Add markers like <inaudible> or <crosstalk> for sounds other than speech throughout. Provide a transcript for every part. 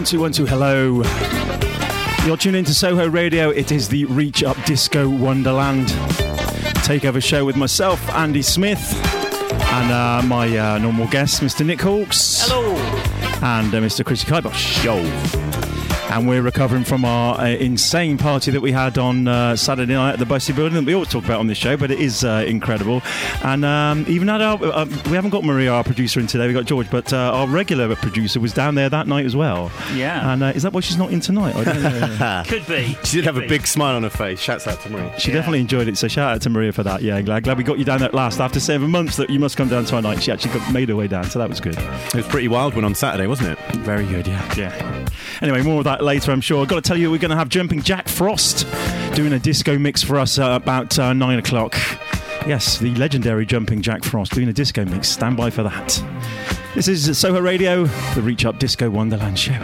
one two one two. Hello. You're tuned into Soho Radio. It is the Reach Up Disco Wonderland takeover show with myself, Andy Smith, and uh, my uh, normal guest, Mr. Nick Hawks. Hello. And uh, Mr. Chrissy Kibosh. Yo. And we're recovering from our uh, insane party that we had on uh, Saturday night at the Bussey Building that we always talk about on this show, but it is uh, incredible. And um, even had our, uh, we haven't got Maria, our producer, in today, we got George, but uh, our regular producer was down there that night as well. Yeah. And uh, is that why she's not in tonight? I don't know. <laughs> Could be. She did have a big smile on her face. Shouts out to Maria. She Yeah. definitely enjoyed it, so shout out to Maria for that. Yeah, glad, glad we got you down there at last. After seven months that you must come down to our night, she actually got, made her way down, so that was good. It was pretty wild one on Saturday, wasn't it? Very good, yeah. Yeah. Anyway, more of that later, I'm sure. I've got to tell you, we're going to have Jumping Jack Frost doing a disco mix for us uh, about uh, nine o'clock. Yes, the legendary jumping Jack Frost doing a disco mix. Stand by for that. This is Soho Radio, the Reach Up Disco Wonderland show.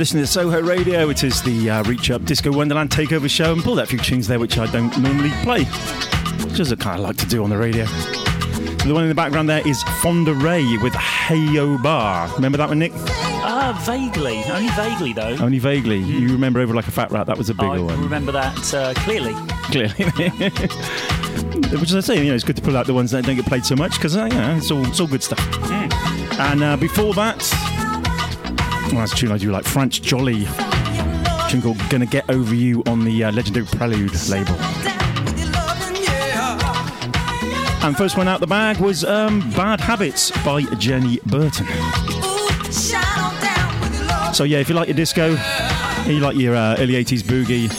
Listening to Soho Radio. It is the uh, Reach Up Disco Wonderland Takeover Show, and pulled out a few tunes there which I don't normally play, just I kind of like to do on the radio. The one in the background there is Fonda Rae with Heyo Bar. Remember that one, Nick? Uh, vaguely, only vaguely though. Only vaguely. You remember over like a fat rat? That was a bigger I one. I remember that uh, clearly. clearly. <laughs> Which I say, you know, it's good to pull out the ones that don't get played so much because uh, you know, it's all it's all good stuff. And uh, before that, well, that's a tune I do like France Joli. Tune called "Gonna Get Over You" on the uh, legendary Prelude label. And first one out the bag was um, "Bad Habits" by Jenny Burton. So yeah, if you like your disco, you like your uh, early '80s boogie,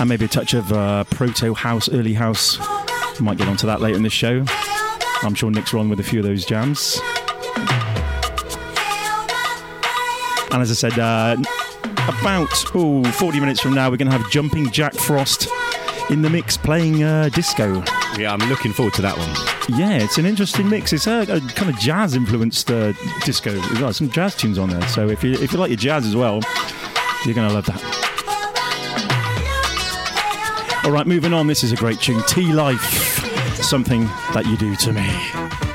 and maybe a touch of uh, proto house, early house. Might get onto that later in the show. I'm sure Nick's on with a few of those jams. And as I said, uh, about ooh, 40 minutes from now, we're going to have Jumping Jack Frost in the mix playing uh, disco. Yeah, I'm looking forward to that one. Yeah, it's an interesting mix. It's a, a kind of jazz influenced uh, disco. We've got some jazz tunes on there. So if you, if you like your jazz as well, you're going to love that. All right, moving on. This is a great tune. T Life, something that you do to me.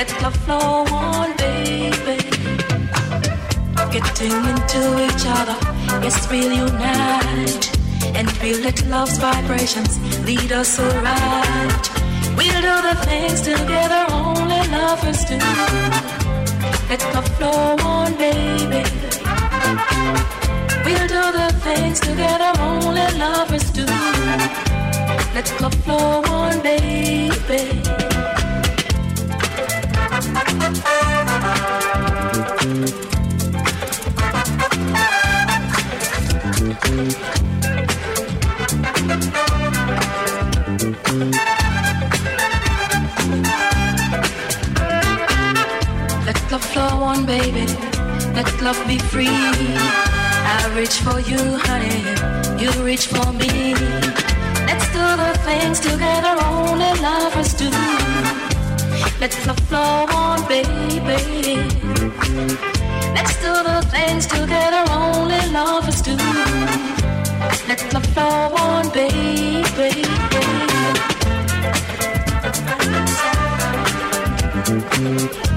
Let love flow on, baby. Getting into each other, yes, we'll unite. And we'll let love's vibrations lead us right. We'll do the things together only lovers do. Let the flow on, baby. We'll do the things together only lovers do. Let the flow on, baby. Let love flow on, baby. Let love be free. I reach for you, honey. You reach for me. Let's do the things together only lovers do. Let love flow on, baby. Next to the things together only lovers do. Let the flow on, baby. baby.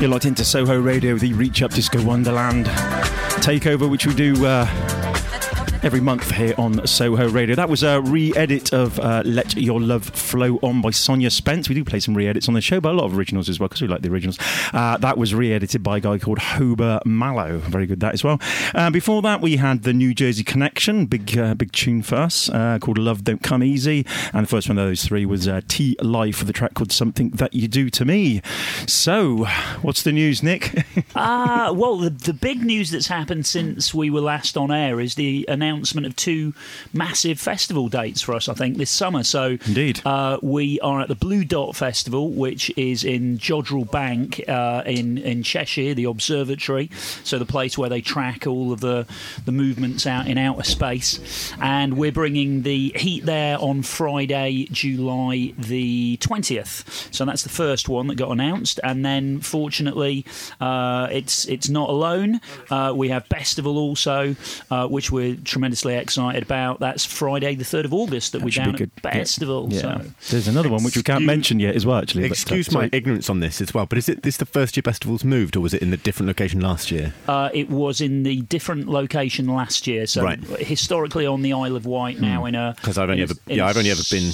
You're locked into Soho Radio, the Reach Up Disco Wonderland takeover, which we do uh, every month here on Soho Radio. That was a re edit of uh, Let Your Love Flow On by Sonia Spence. We do play some re edits on the show, but a lot of originals as well, because we like the originals. Uh, that was re edited by a guy called Hober Mallow. Very good, that as well. Uh, before that, we had the New Jersey Connection, big uh, big tune for us, uh, called Love Don't Come Easy. And the first one of those three was uh, T Life, for the track called Something That You Do to Me. So, what's the news, Nick? Ah, <laughs> well, the, the big news that's happened since we were last on air is the announcement of two massive festival dates for us, I think, this summer. So, Indeed. uh, we are at the Blue Dot Festival, which is in Jodrell Bank uh, in, in Cheshire, the observatory. So, the place where they track all of the, the movements out in outer space. And we're bringing the heat there on Friday, July the 20th. So, that's the first one that got announced. And then, fortunately, uh, it's it's not alone. Uh, we have Bestival also, uh, which we're tremendously excited about. That's Friday, the 3rd of August, that, we're down be good. at Yeah. Bestival. Yeah. So. There's another one which we can't mention yet as well, actually. but, uh, Excuse my sorry. ignorance on this as well, but is it this the first year Bestival's moved, or was it in a different location last year? Uh, it was in the different location last year. So Right. historically on the Isle of Wight, now in a Because I've only ever, yeah, a I've only ever been.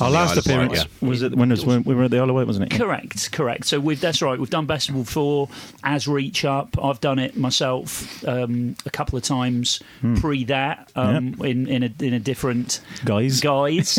Our last Isle of Wight, appearance yeah. was it when, it was when we were at the Isle of Wight, wasn't it? Correct, correct. So we've that's right. We've done Bestival before as Reach Up. I've done it myself um, a couple of times pre that um, in in a in a different Guys. guise.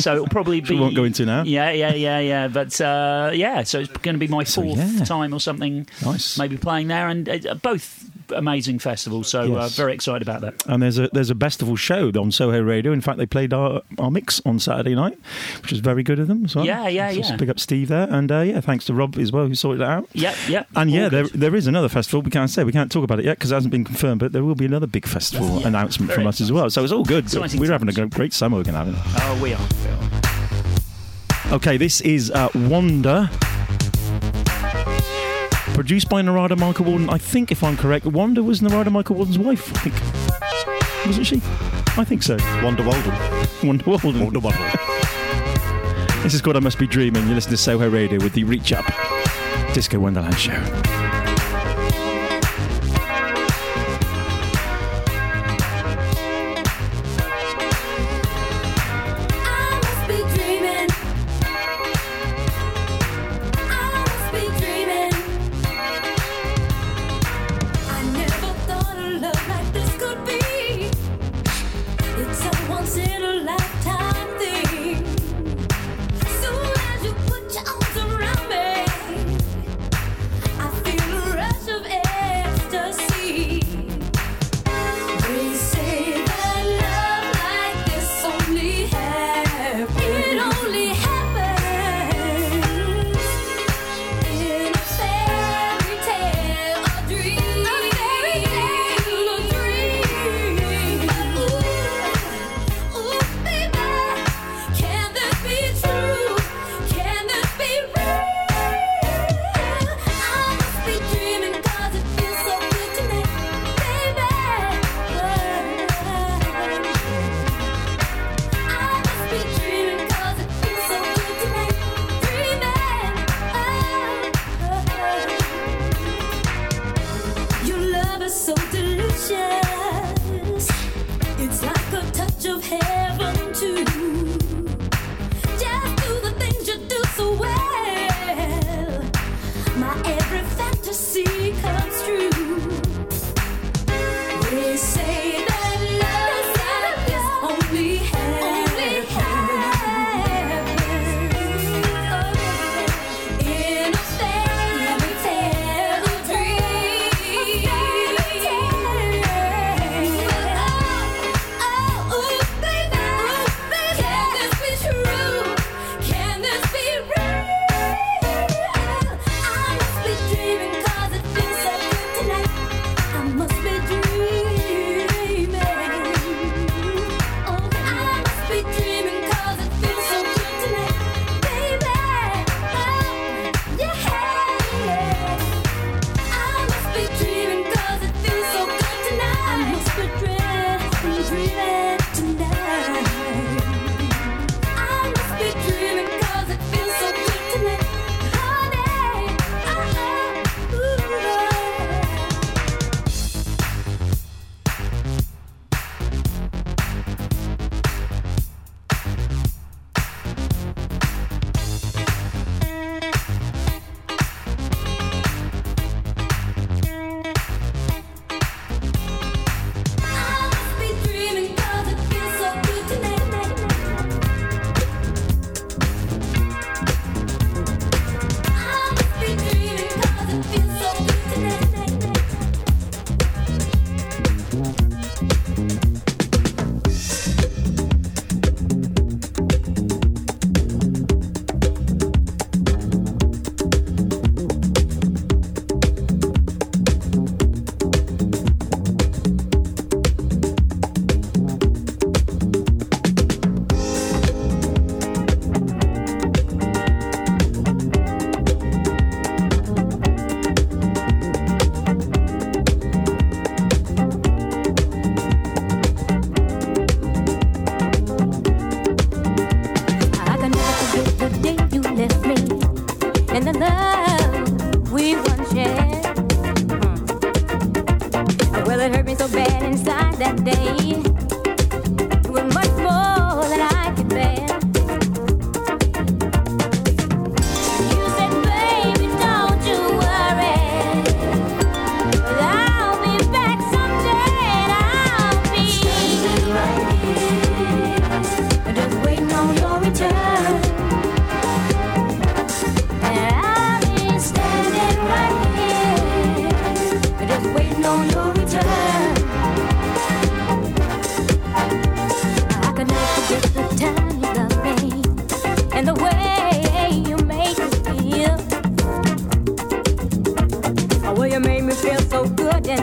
so it'll probably <laughs> be. we won't go into now. Yeah, yeah, yeah, yeah. But uh, yeah, so it's going to be my So, fourth yeah. time or something. Nice. Maybe playing there, and uh, both amazing festivals. So uh, Yes. very excited about that. And there's a there's a festival show on Soho Radio. In fact, they played our, our mix on Saturday night, which was very good of them as well. Yeah, yeah, So yeah. Big up Steve there, and uh, yeah, thanks to Rob as well who sorted it out. Yep, yep. And all yeah, there, there is another festival. We can't say we can't talk about it yet because it hasn't been confirmed. But there will be another big festival Yeah, announcement very from us as well. So it's all good. Exciting We're having a great summer. We're going to have. Oh, we are. We are. Okay, this is uh, Wanda. Produced by Narada Michael Walden. I think, if I'm correct, Wanda was Narada Michael Walden's wife. I think. Wasn't she? I think so. Wonder Walden. Wanda Walden. Wonder Walden. This is called I Must Be Dreaming. You listen to Soho Radio with the Reach Up Disco Wonderland show.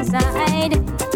Side.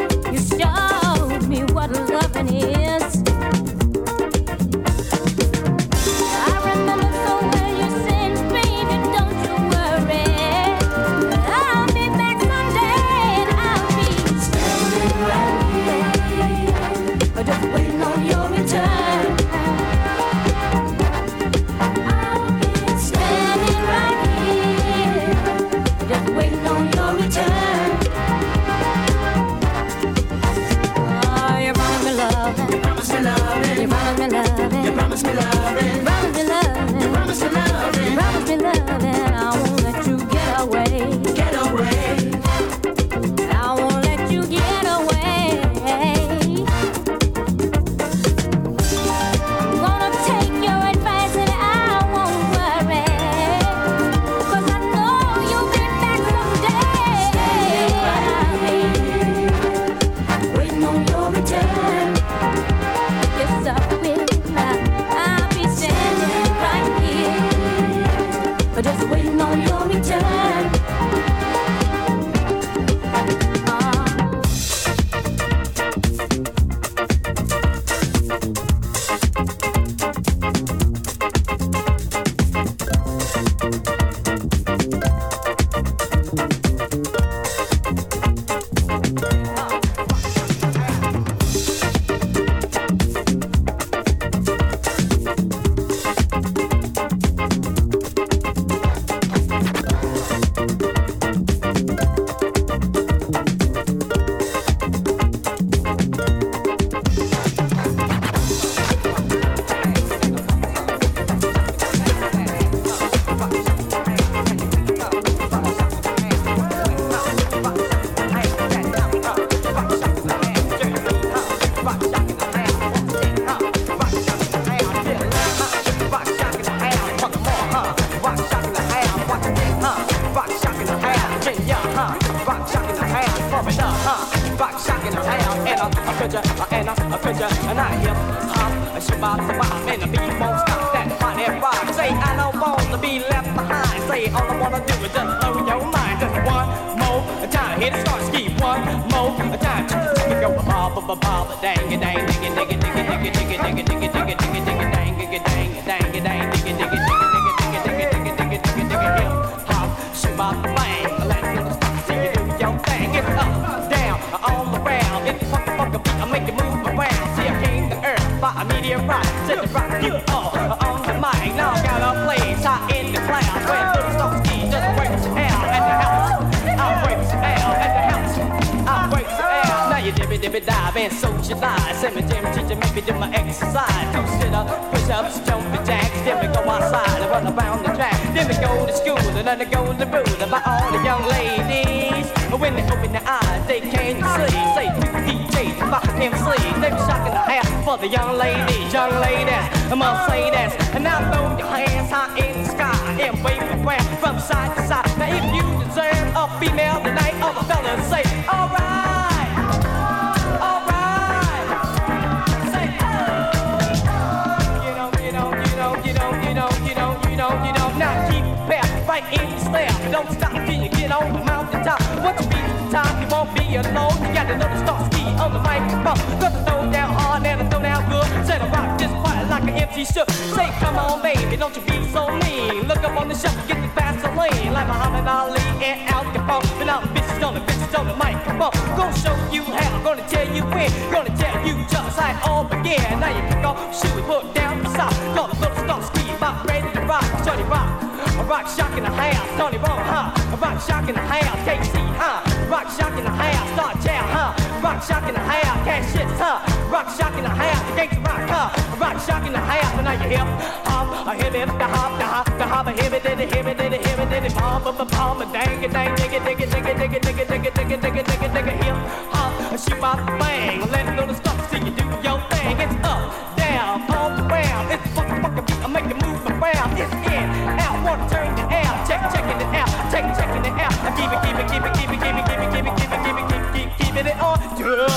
Say, come on, baby, don't you be so mean. Look up on the shelf, get the Vaseline. Like Muhammad Ali and Al Capone. And all bitches on the bitches on the microphone. Gonna show you how, gonna tell you when. Gonna tell you just how it all began. Now you pick off shoes, put down the sock. Call the little star, squeeze, about ready to rock. Shorty rock, a rock shock in the house. Tony Rock, huh? A rock shock in the house. KC, huh? Rock shock in the house, Star Chow, huh? Rock shock in the house, cash shit, huh? Rock shock in the house, the gangsta rock, huh? Rock shock in the house, and now you hip hop, a hip hip, the hop, the hop, the hop, a hip it, did it, hip it, did it, hip it, did it, palm, palm, palm, a dang it, dang, it, dig it, dig it, dig it, dig it, dig it, dig it, hip hop, a shoot my bang, let it know the stuff, see you do your thing, it's up, down, all around, it's fucking fucking beat, I make you move around, it's in, out, wanna turn it out, check, checking it out, check, checking it out, I keep it, keep it, keep it, keep it, keep it, keep it, keep it, keep it, keep it, keep keep keeping it on, yeah,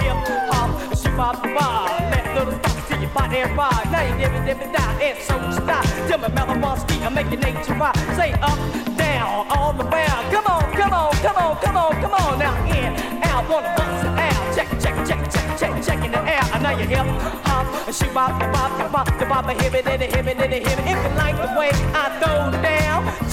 hip hop, shoot my bar, let it know the stuff, see you body and ride, now you it, dip it down, it's so stop, till my mouth on speak, I make your nature rock, say up, down, all around, come on, come on, come on, come on, come on, now in, out, wanna bust it out, check, check, check, check, check, checking it out, I know you hip hop, bop, the bop, bop, the bop, a hip it, it, hip it, hit it, hip it, if you like the way I throw down,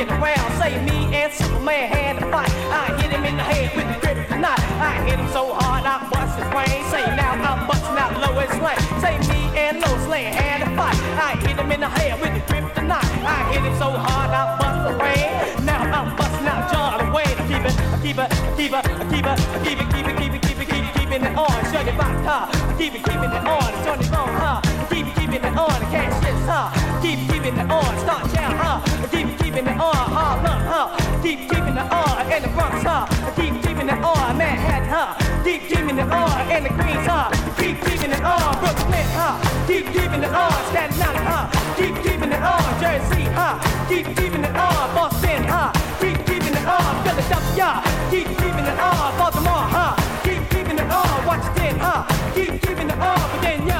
it around, say me and Superman had a fight, I hit him in the head with the kryptonite, I hit him so hard I bust his brain, say now I'm busting out Lois Lane, say me and Lois Lane had a fight, I hit him in the head with the kryptonite, I hit him so hard I bust the brain, now I'm busting out John Wayne, I keep it, I keep it, I keep it, I keep it, I keep it, keep it, keep it, keep it, keep it, keeping it on, shut it back, huh, I keep it, keeping it on, turn it on, huh, keep keeping it on, can't shit, huh, keep keeping it on, start down, huh, keep keeping it on, Harlem, huh, keep keeping it on, in the Bronx, huh, keep keeping it on, Manhattan, huh, keep keeping it on, in the Queens, huh, keep keeping it on, Brooklyn, huh, keep keeping it on, Staten Island, huh, keep keeping it on, Jersey, huh, keep keeping it on, Boston, huh, keep keeping it on, Philadelphia, keep keeping it on, Baltimore, huh, keep keeping it on, Washington, huh, keep keeping it on, Virginia,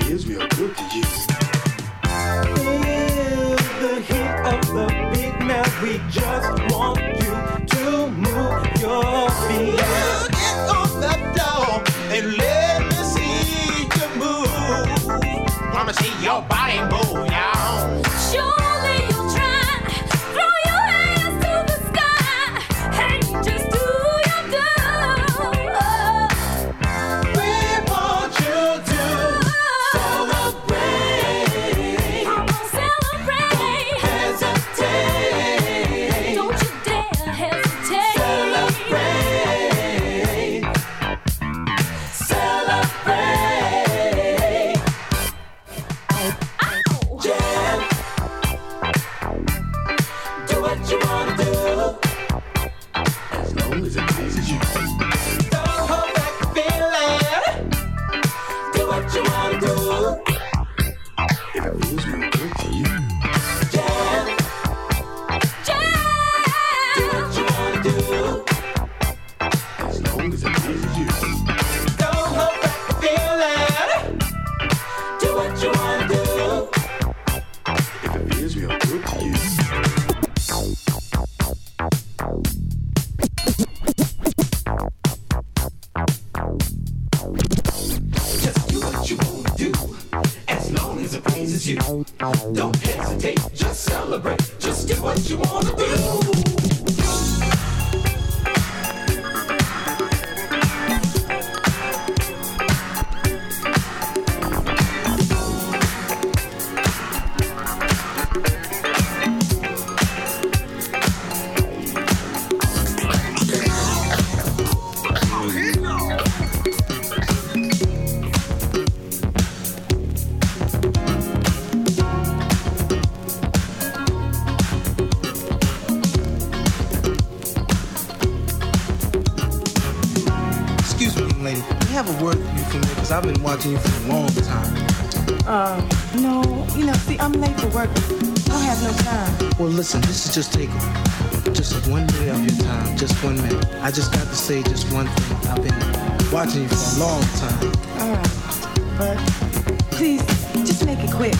Feel the heat of the beat now. We just want you to move your feet. Get on and let me see you move. Wanna see your body move, y'all. doing for a long time. Uh, no, you know, see, I'm late for work. I don't have no time. Well, listen, this is just take just one minute of your time, just one minute. I just got to say just one thing. I've been watching you for a long time. All right, but please, just make it quick.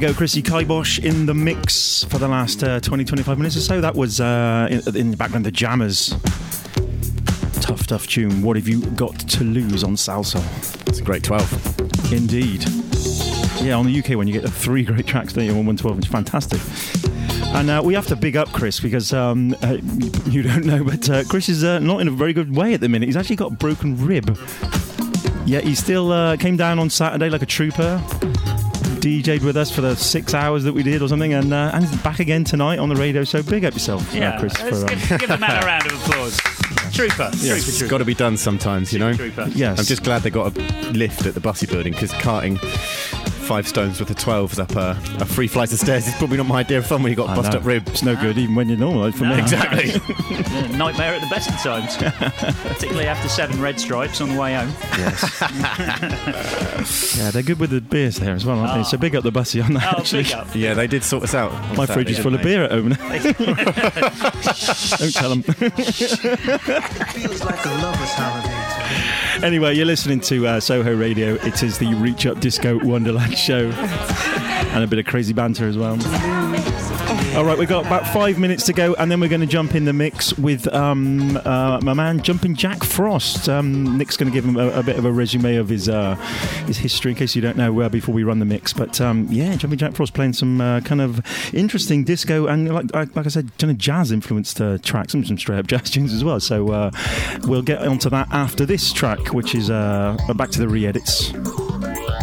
Go, Chrissy Kybosh in the mix for the last uh, 20, 25 minutes or so. That was uh, in, in the background, the Jammers. Tough, tough tune. What have you got to lose on Salsa? It's a great 12. Indeed. Yeah, on the UK one, you get the three <laughs> great tracks, don't you, on 112, it's fantastic. And uh, we have to big up Chris because um, uh, <laughs> you don't know, but uh, Chris is uh, not in a very good way at the minute. He's actually got a broken rib. Yeah, he still uh, came down on Saturday like a trooper. DJ'd with us for the six hours that we did or something, and uh, and he's back again tonight on the radio. So big up yourself, Yeah, uh, Chris. let's For, give, um, give the man a round of applause. <laughs> Trooper, Yeah, trooper, it's trooper. got to be done sometimes, you know. Trooper. Yes. I'm just glad they got a lift at the Bussey building because carting five stones with the 12s up a, a free flight of stairs is probably not my idea of fun when you got I bust know. up ribs. It's no good even when you're normal. For No. me, Exactly. <laughs> Nightmare at the best of times, particularly after seven red stripes on the way home. Yes. <laughs> Yeah, they're good with the beers there as well, aren't they? So ah. big up the Bussey on that. Oh, actually. big up. yeah, they did sort us out. on My Saturday, fridge is full of they? beer at home. <laughs> Don't tell them. Feels like a lover's holiday. Anyway, you're listening to uh, Soho Radio. It is the Reach Up Disco Wonderland <laughs> show. And a bit of crazy banter as well. <laughs> All right, we've got about five minutes to go, and then we're going to jump in the mix with um, uh, my man Jumping Jack Frost. Um, Nick's going to give him a, a bit of a resume of his uh, his history, in case you don't know, uh, before we run the mix. But um, yeah, Jumping Jack Frost playing some uh, kind of interesting disco and, like, like I said, kind of jazz influenced uh, tracks, some some straight up jazz tunes as well. So uh, we'll get onto that after this track, which is back to the re-edits.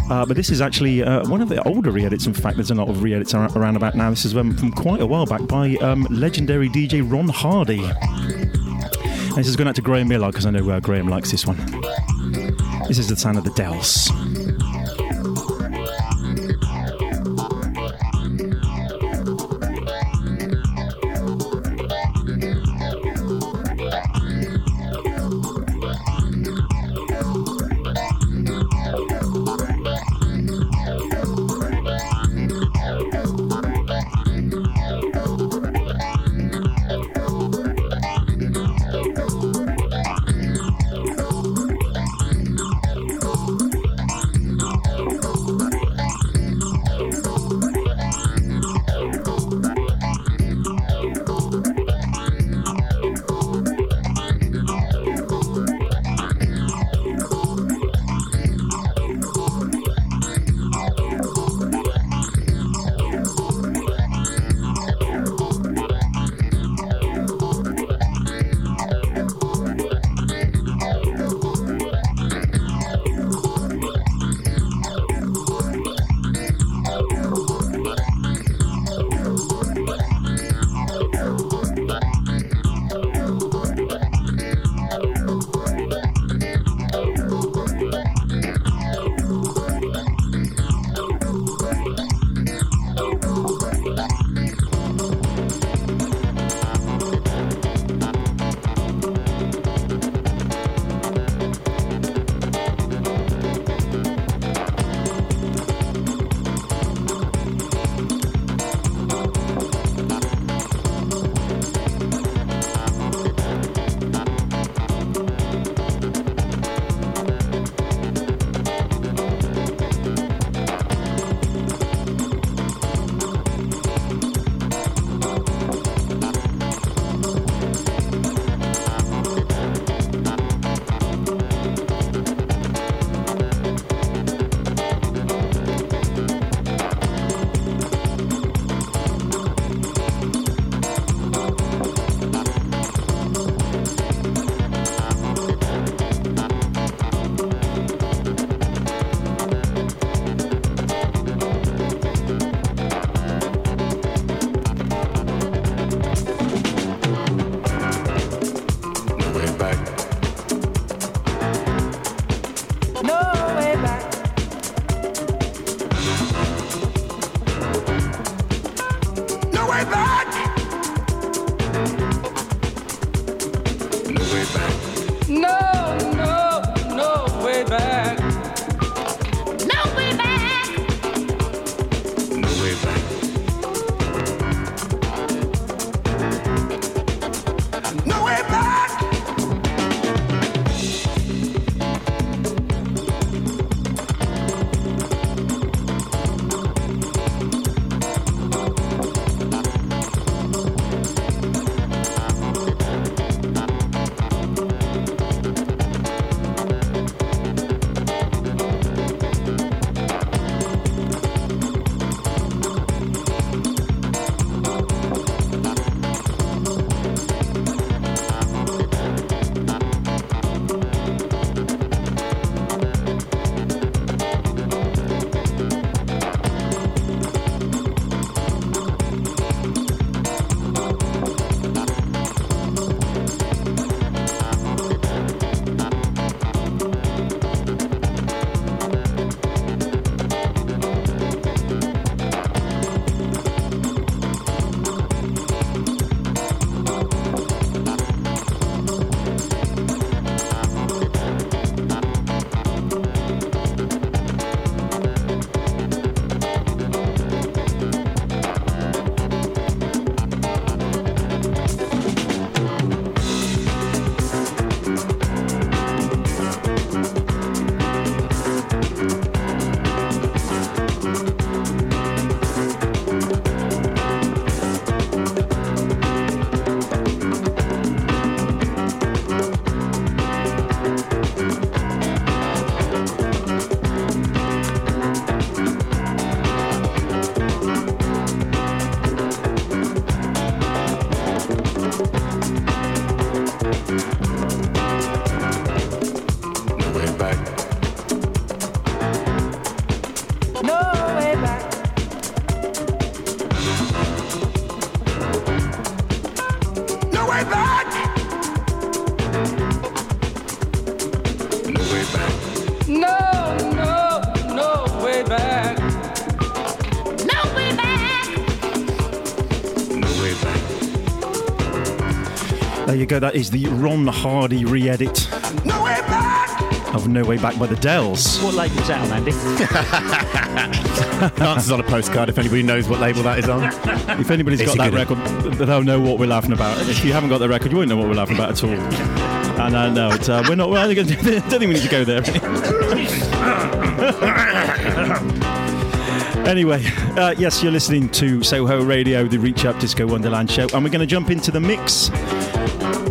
Uh, but this is actually uh, one of the older re-edits. In fact, there's a lot of re-edits around about now. This is um, from quite a while back by um, legendary DJ Ron Hardy. And this is going out to Graham Miller because I know uh, Graham likes this one. This is the sound of the Dells. You go. That is the Ron Hardy re-edit No way back. of No Way Back by the Dells. What label's that on, Andy? <laughs> The answer's on a postcard if anybody knows what label that is on. If anybody's It's got that good record, they'll know what we're laughing about. If you haven't got the record, you won't know what we're laughing about at all. And uh, no, it's, uh, we're not. Well, <laughs> I don't think we need to go there. <laughs> anyway, uh, yes, you're listening to Soho Radio, the Reach Up Disco Wonderland show, and we're going to jump into the mix.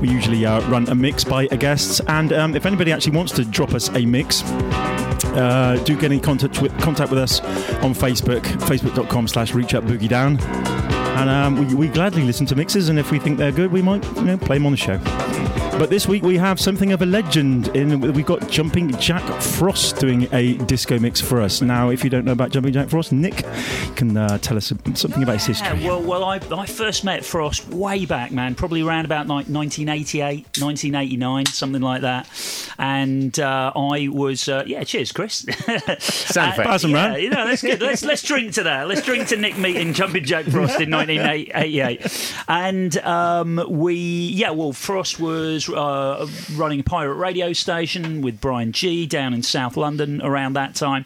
We usually uh, run a mix by a guest, and um, if anybody actually wants to drop us a mix, uh, do get in contact with, contact with us on Facebook, facebook.com slash reach up boogie down. And um, we, we gladly listen to mixes, and if we think they're good, we might you know, play them on the show. But this week we have something of a legend. In we've got Jumping Jack Frost doing a disco mix for us. Now, if you don't know about Jumping Jack Frost, Nick can uh, tell us something about his history. Yeah, well, well, I, I first met Frost way back, man, probably around about like 1988, 1989, something like that. And uh, I was, uh, yeah, cheers, Chris. <laughs> Sound effect. Pass 'em yeah, round. you know, that's good. Let's let's drink to that. Let's drink to Nick meeting Jumping Jack Frost in 1988. And um, we, yeah, well, Frost was uh, running a pirate radio station with Brian G down in South London around that time,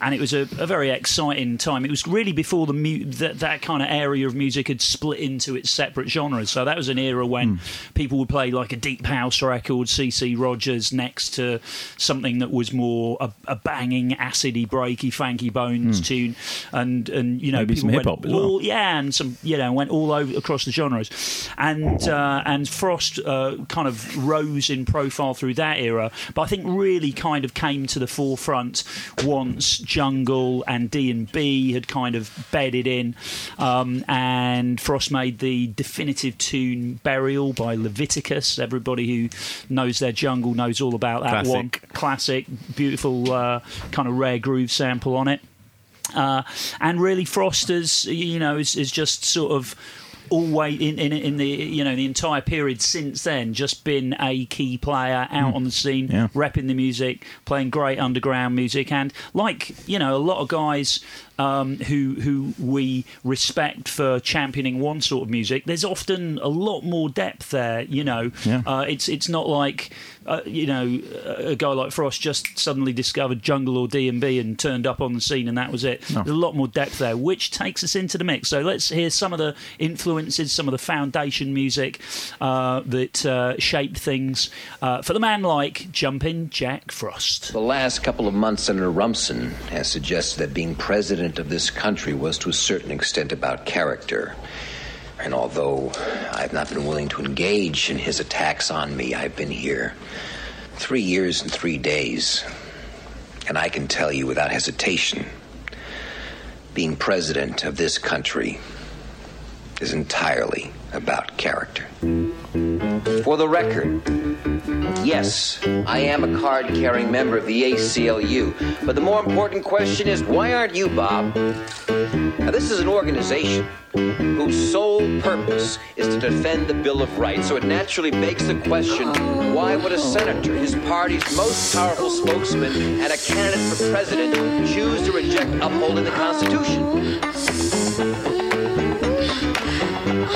and it was a, a very exciting time. It was really before the mu- that that kind of area of music had split into its separate genres. So that was an era when people would play like a deep house record, CeCe Rogers, next to something that was more a, a banging, acidy, breaky, funky bones tune, and and you know Maybe people some went as well. all- yeah, and some you know went all over across the genres, and uh, and Frost uh, kind of rose in profile through that era, but I think really kind of came to the forefront once Jungle and D and B had kind of bedded in, um, and Frost made the definitive tune "Burial" by Leviticus. Everybody who knows their Jungle knows all about that Classic. one. Classic, beautiful uh, kind of rare groove sample on it. Uh, and really, Foster's, you know, is, is just sort of always in, in in the you know the entire period since then just been a key player out on the scene Yeah. repping the music playing great underground music and like you know a lot of guys um, who who we respect for championing one sort of music, there's often a lot more depth there. You know, Yeah. uh, it's it's not like uh, you know a guy like Frost just suddenly discovered jungle or D and B and turned up on the scene and that was it. No. There's a lot more depth there, which takes us into the mix. So let's hear some of the influences, some of the foundation music uh, that uh, shaped things uh, for the man like Jumpin' Jack Frost. The last couple of months, Senator Rumson has suggested that being president of this country was to a certain extent about character. And although I've not been willing to engage in his attacks on me, I've been here three years and three days. And I can tell you without hesitation being president of this country is entirely about character. For the record, yes, I am a card carrying member of the ACLU. But the more important question is why aren't you, Bob? Now, this is an organization whose sole purpose is to defend the Bill of Rights. So it naturally begs the question why would a senator, his party's most powerful spokesman, and a candidate for president choose to reject upholding the Constitution? Your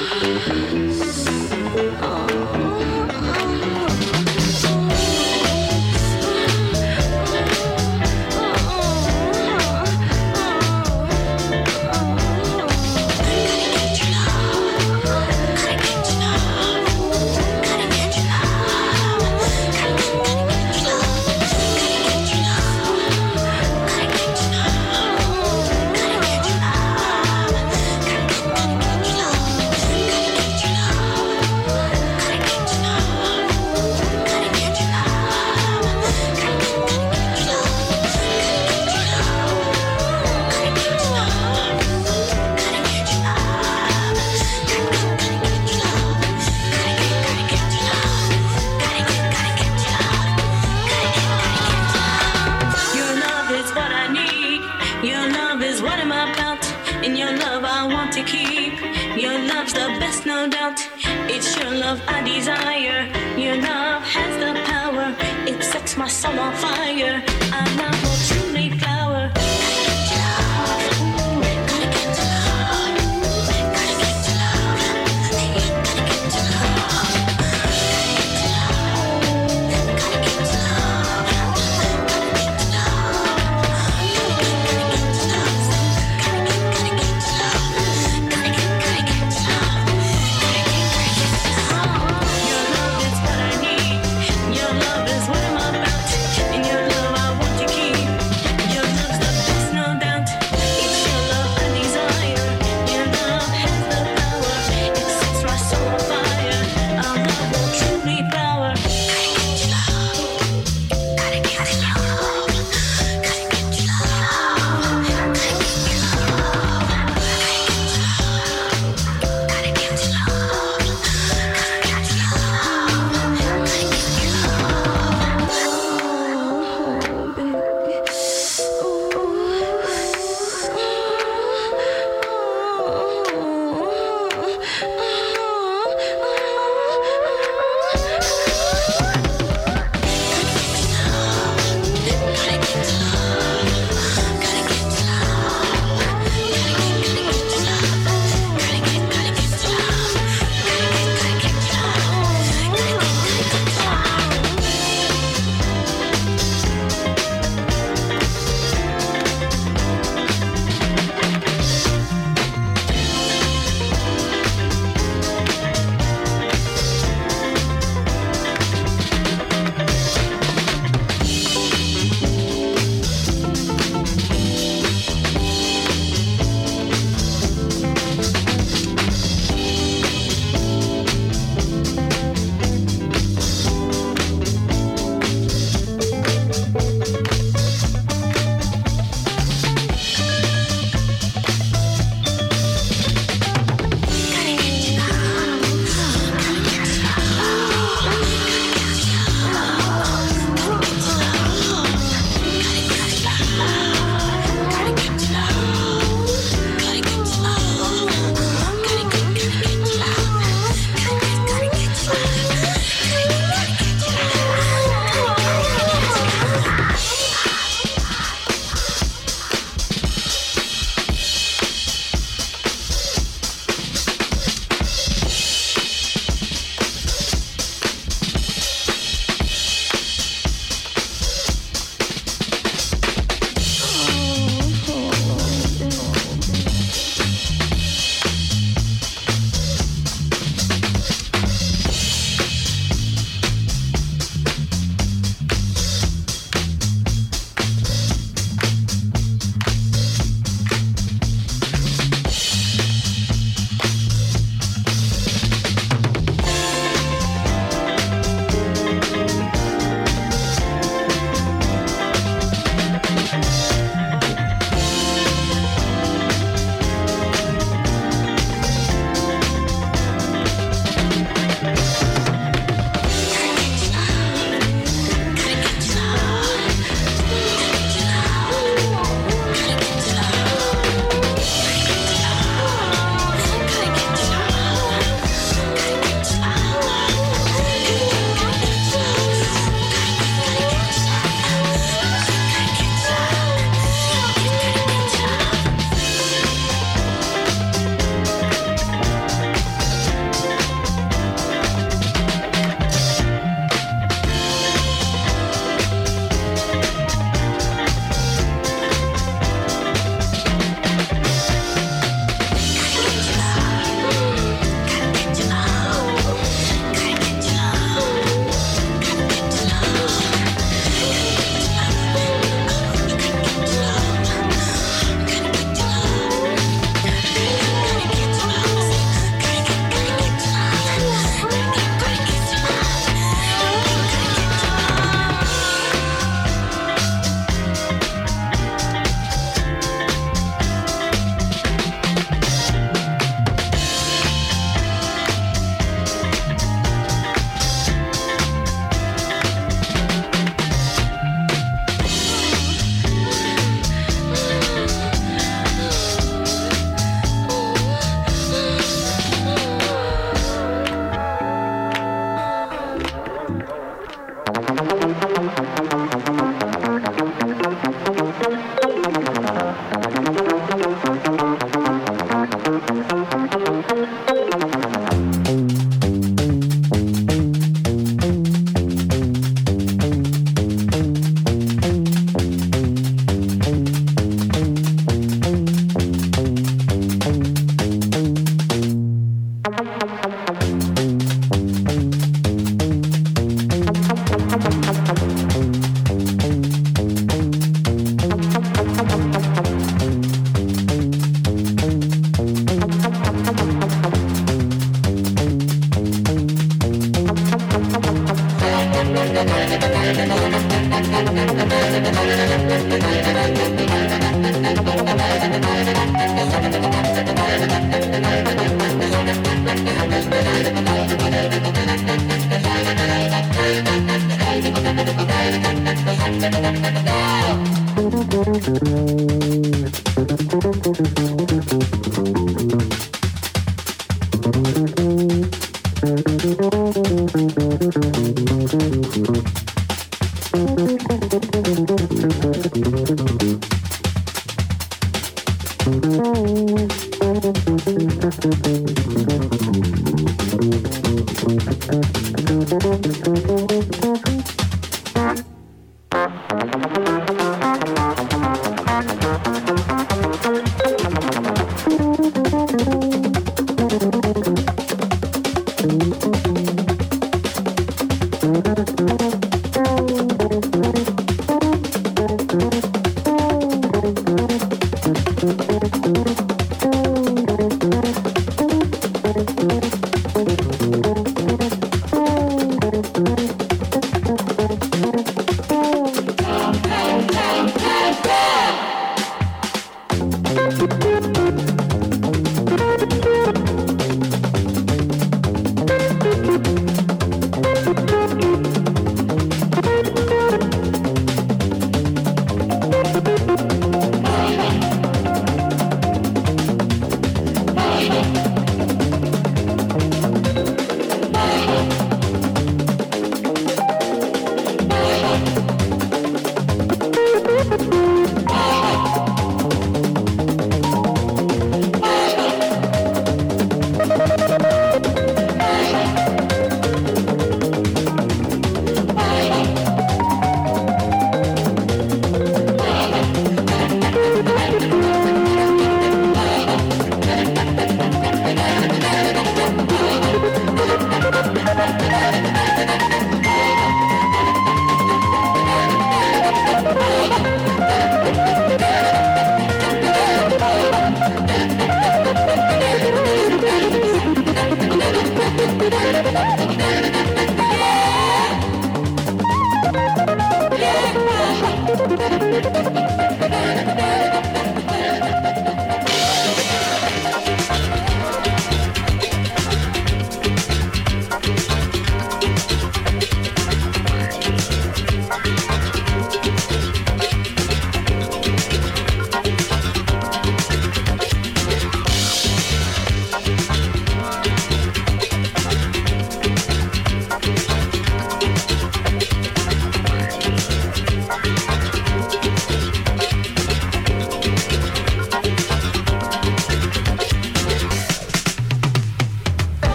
love I desire. Your love has the power. It sets my soul on fire.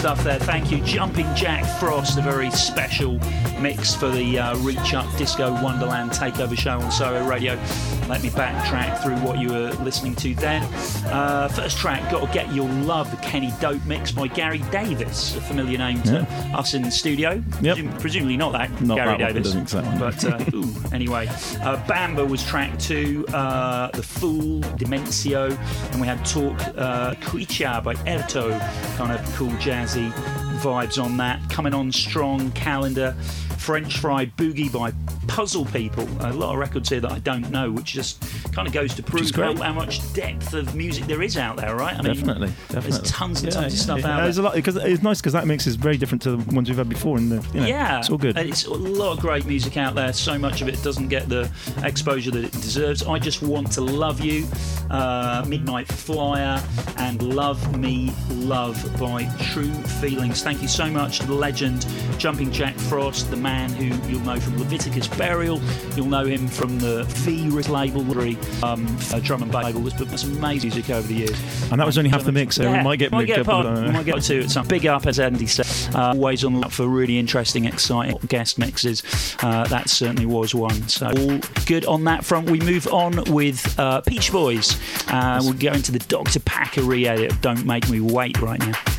Stuff there. Thank you. Jumping Jack Frost, a very special mix for the uh, Reach Up Disco Wonderland Takeover show on Soho Radio. Let me backtrack through what you were listening to then. Uh, first track, Gotta Get Your Love, the Kenny Dope mix by Gary Davis, a familiar name to us in the studio. Yep. Presum- presumably not that, Not Gary that Davis. one. But uh, <laughs> ooh, anyway, uh, Bamba was track two, uh, The Fool, Dementio, and we had Talk uh, Creature by Erto, kind of cool jazzy vibes on that. Coming on strong, Calendar, French Fry Boogie by Puzzle People. A lot of records here that I don't know, which just kind of goes to prove how, how much depth of music there is out there, right? I mean, definitely, definitely. There's tons and Yeah, tons of stuff yeah. out There's there. a lot because it's nice because that mix is very different to the ones we've had before, and the, you know, yeah, it's all good. It's a lot of great music out there. So much of it doesn't get the exposure that it deserves. I just want to love you, uh, Midnight Flyer, and Love Me Love by True Feelings. Thank you so much to the legend Jumping Jack Frost, the man who you'll know from Leviticus Burial. You'll know him from the Virus label, um, drum and bass label. That's put some amazing music over the years. And that was only half the mix, so we might get might get part, we might get two at some. Big up as Andy said. Uh, always on the look for really interesting, exciting guest mixes. Uh, that certainly was one. So all good on that front. We move on with uh, Peech Boys. Uh, we'll go into the Dr. Packer re-edit Don't Make Me Wait right now.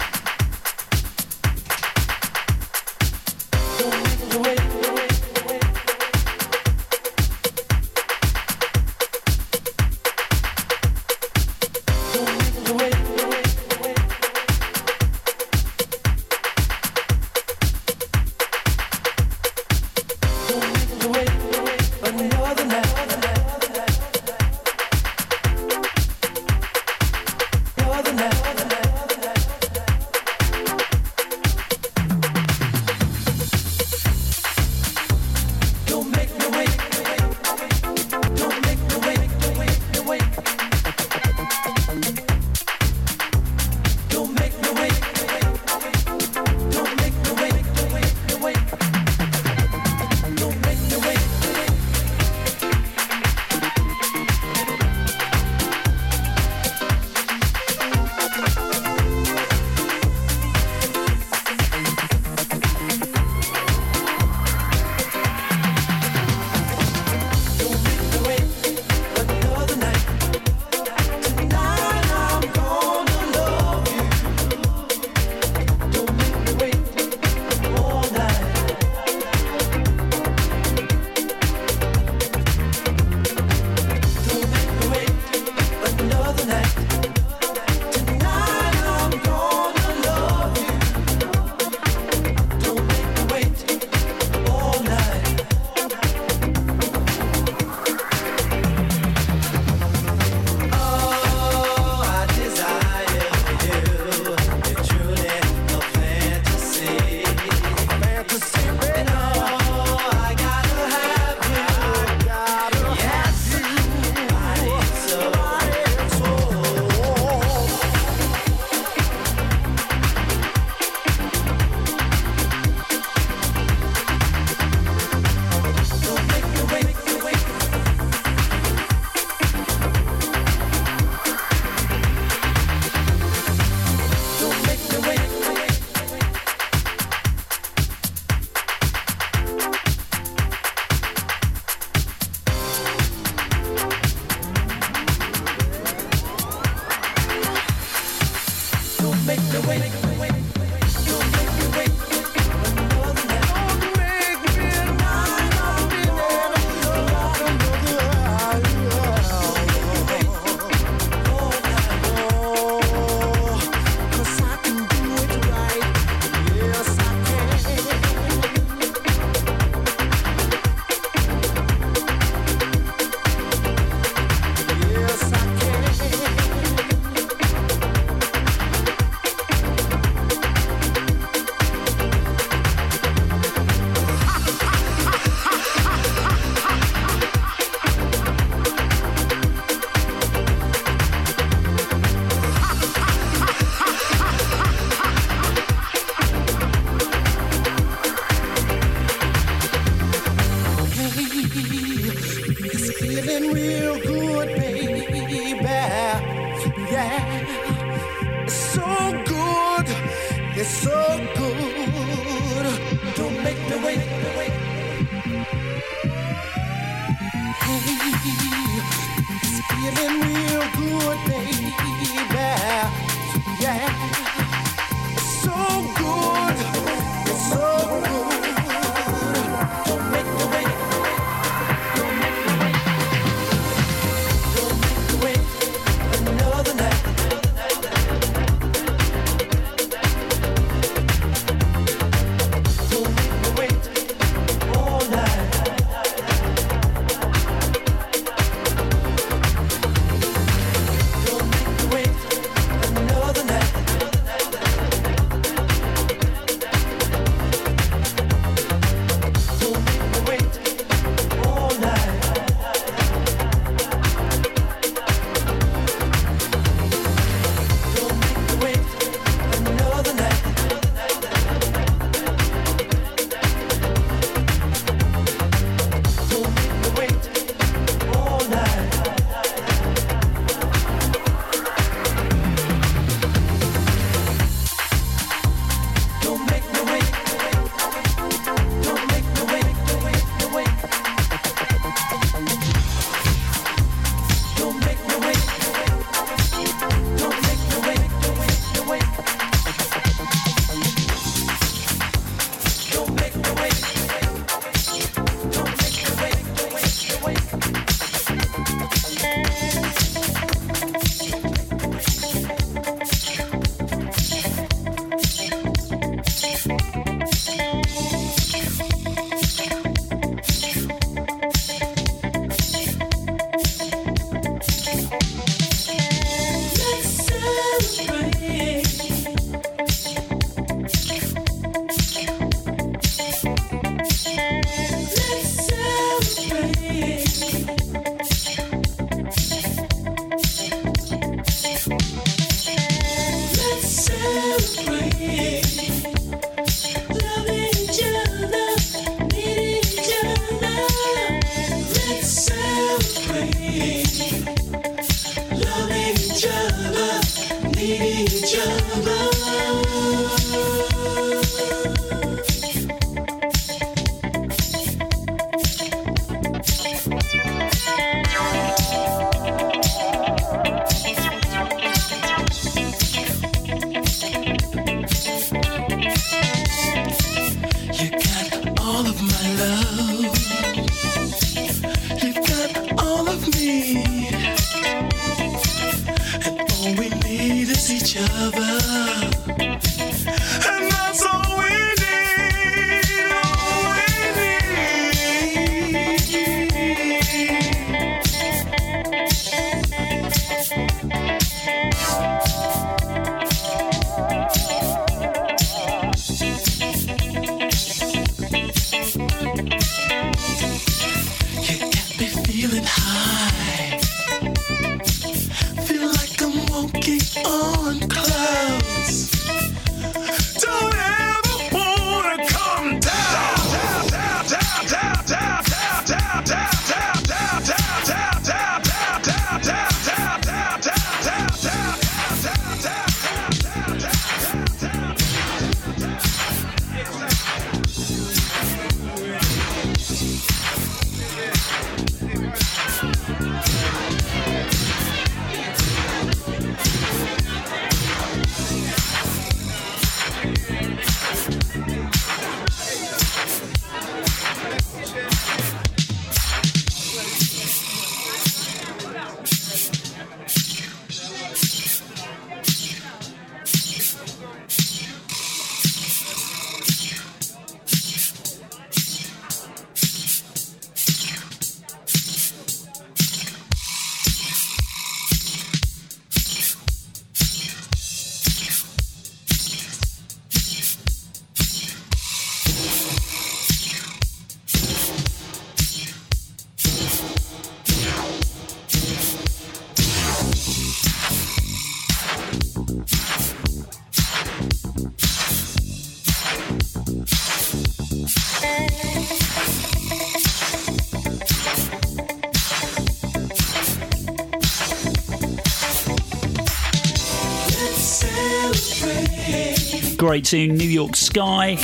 Great tune. New York Skyy.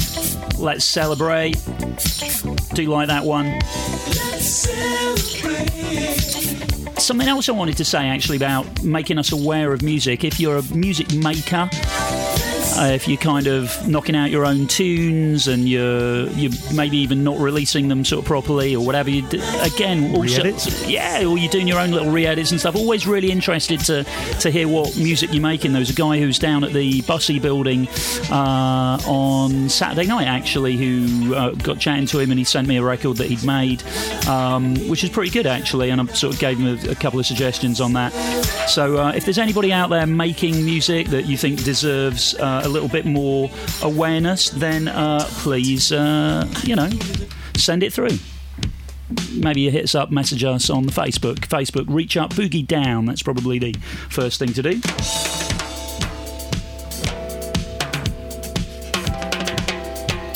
Let's celebrate. Do you like that one. Something else I wanted to say actually about making us aware of music. If you're a music maker, uh, if you're kind of knocking out your own tunes and you're you maybe even not releasing them sort of properly or whatever, you d- again, also, yeah, or you're doing your own little re-edits and stuff. Always really interested to to hear what music you're making. There was a guy who's down at the Bussey building uh, on Saturday night actually, who uh, got chatting to him and he sent me a record that he'd made, um, which is pretty good actually, and I sort of gave him a, a couple of suggestions on that. So uh, if there's anybody out there making music that you think deserves uh, a little bit more awareness, then uh, please, uh, you know, send it through maybe you hit us up, message us on the Facebook. Facebook, reach up, boogie down. That's probably the first thing to do.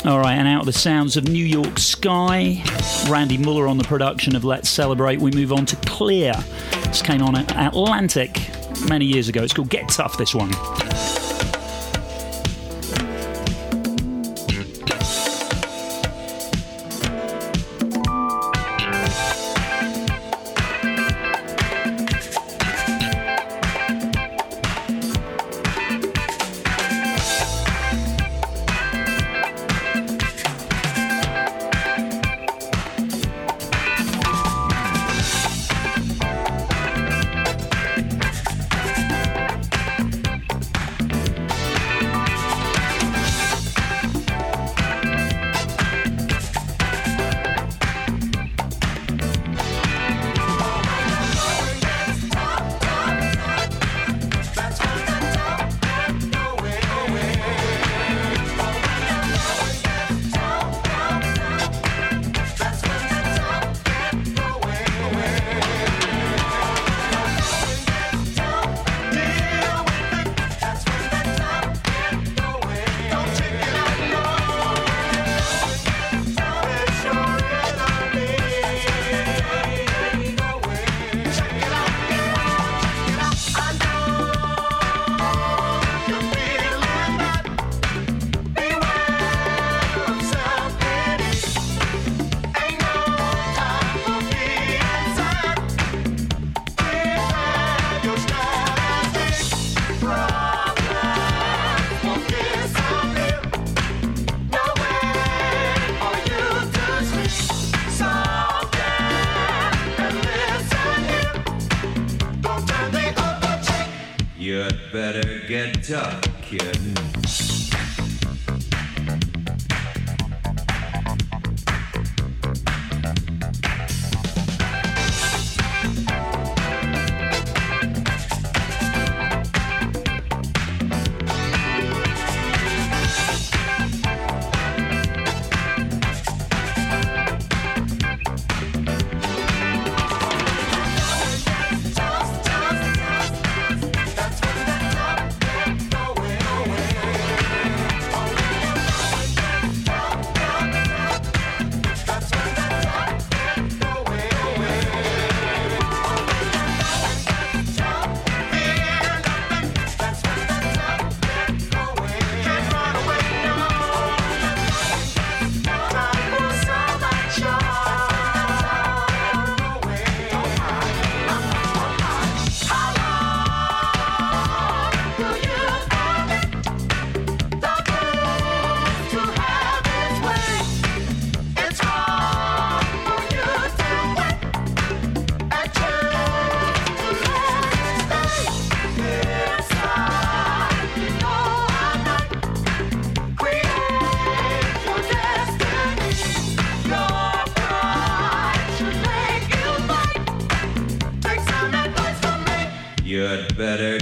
All right, and out of the sounds of New York Skyy, Randy Muller on the production of Let's Celebrate, we move on to Kleeer. This came on at Atlantic many years ago. It's called Get Tough, this one.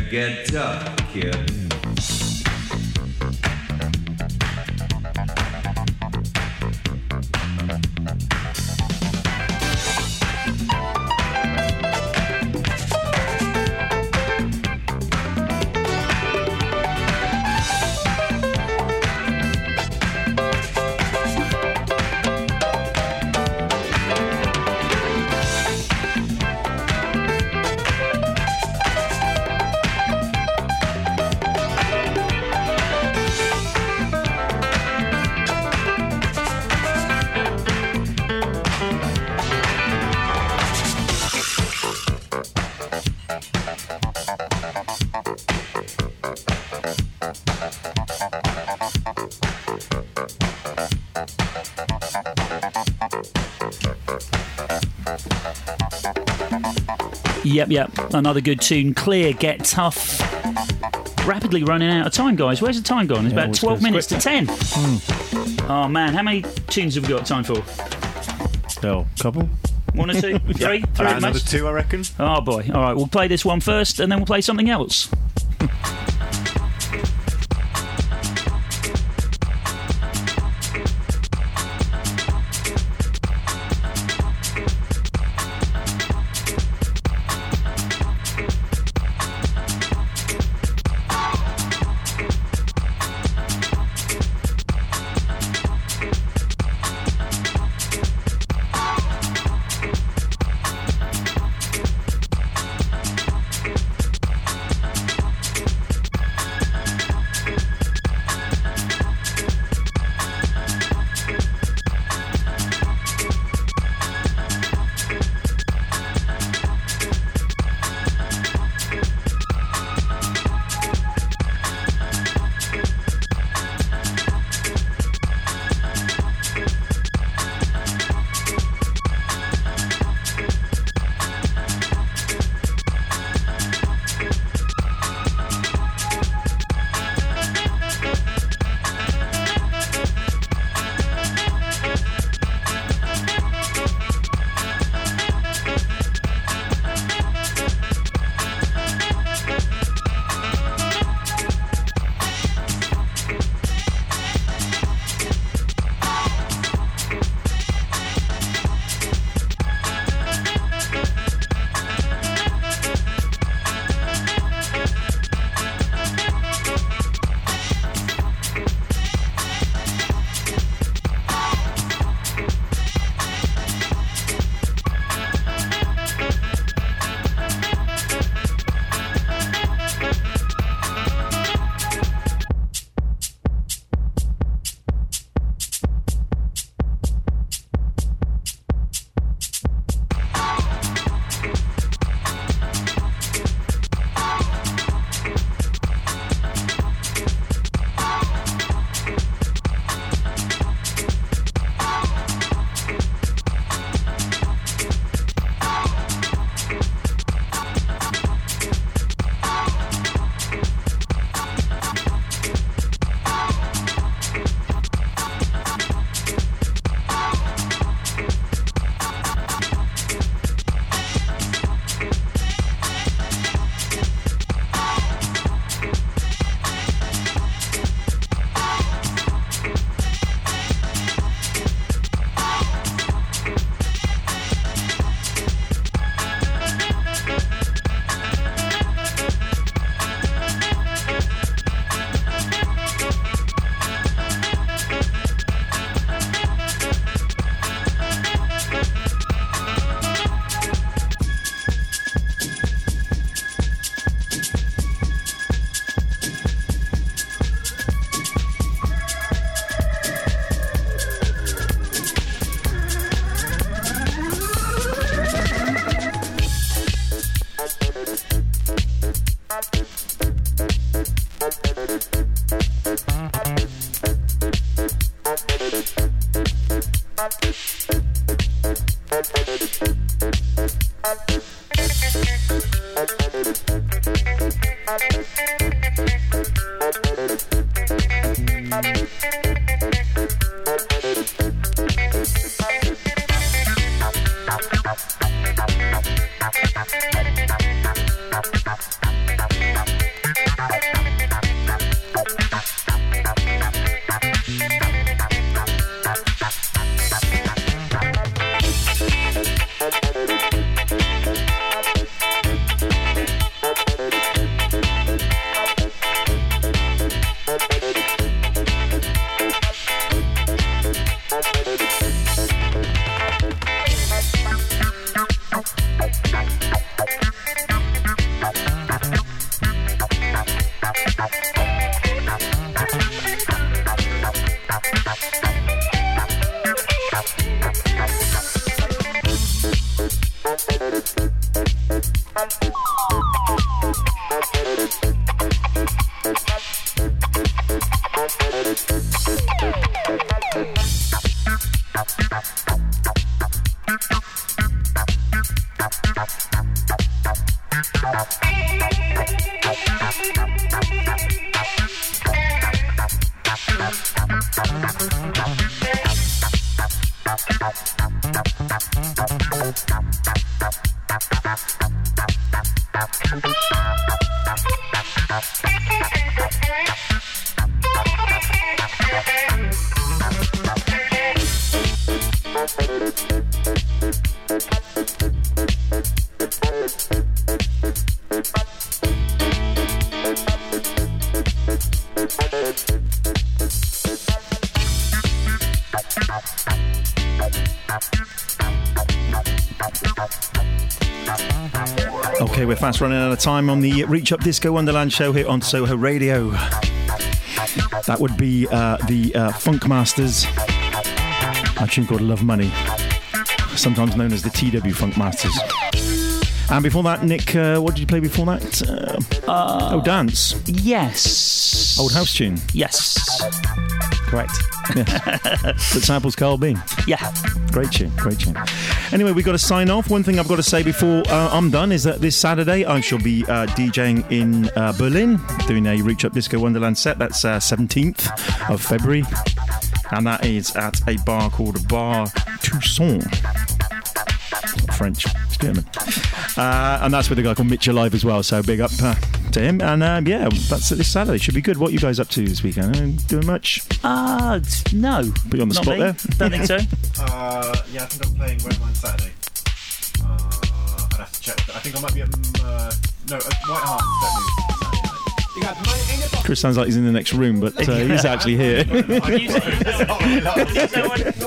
Get tough, Yep, yep. Another good tune. Kleeer, get tough. Rapidly running out of time, guys. Where's the time gone? It's Yeah, about 12 goes minutes to 10. Hmm. Oh, man. How many tunes have we got time for? Oh, couple. One or two? <laughs> Three? Three another most? two, I reckon. Oh, boy. All right, we'll play this one first and then we'll play something else. Fast running out of time on the Reach Up Disco Wonderland show here on Soho Radio. That would be uh, the uh, Funk Masters, a tune called Love Money, sometimes known as the TW Funk Masters. And before that, Nick, uh, what did you play before that? Uh, oh, Dance. Yes. Old house tune. Yes. Correct. Yes. <laughs> that samples Carl Bean. Yeah. Great tune, great tune. Anyway, we've got to sign off. One thing I've got to say before uh, I'm done is that this Saturday I shall be uh, DJing in uh, Berlin, doing a Reach Up Disco Wonderland set. That's uh, 17th of February, and that is at a bar called Bar Toussaint. French, it's German. Uh, and that's with a guy called Mitch Alive as well, so big up uh, to him. And um, yeah, that's this Saturday. Should be good. What are you guys up to this weekend? Uh, doing much? Uh, no. Put you on the Not spot me. there. Don't think so. <laughs> Uh, yeah, I think I'm playing Redmine Saturday. Uh, I'd have to check. I think I might be at uh, no at White Hart. You got money in your Chris sounds like he's in the next room, but uh, he's actually here. <laughs> <laughs>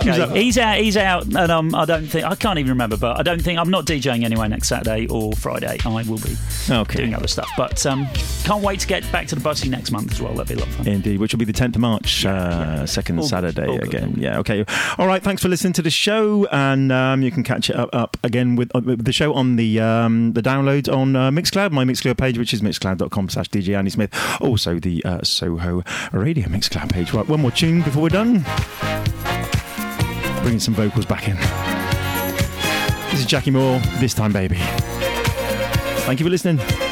Okay, he's out. He's out, and um, I don't think I can't even remember. But I don't think I'm not DJing anyway next Saturday or Friday. I will be okay. doing other stuff. But um, can't wait to get back to the Bussey next month as well. That'd be a lot of fun. Indeed, which will be the 10th of March, uh, second All Saturday all good, again. Yeah, okay. All right, thanks for listening to the show, and um, you can catch it up, up again with, uh, with the show on the um, the download on uh, Mixcloud, my Mixcloud page, which is mixcloud.com slash DJ Andy Smith. Also, the uh, Soho Radio Mixcloud page. Right, one more tune before we're done. Bringing some vocals back in. This is Jackie Moore, This Time Baby. Thank you for listening.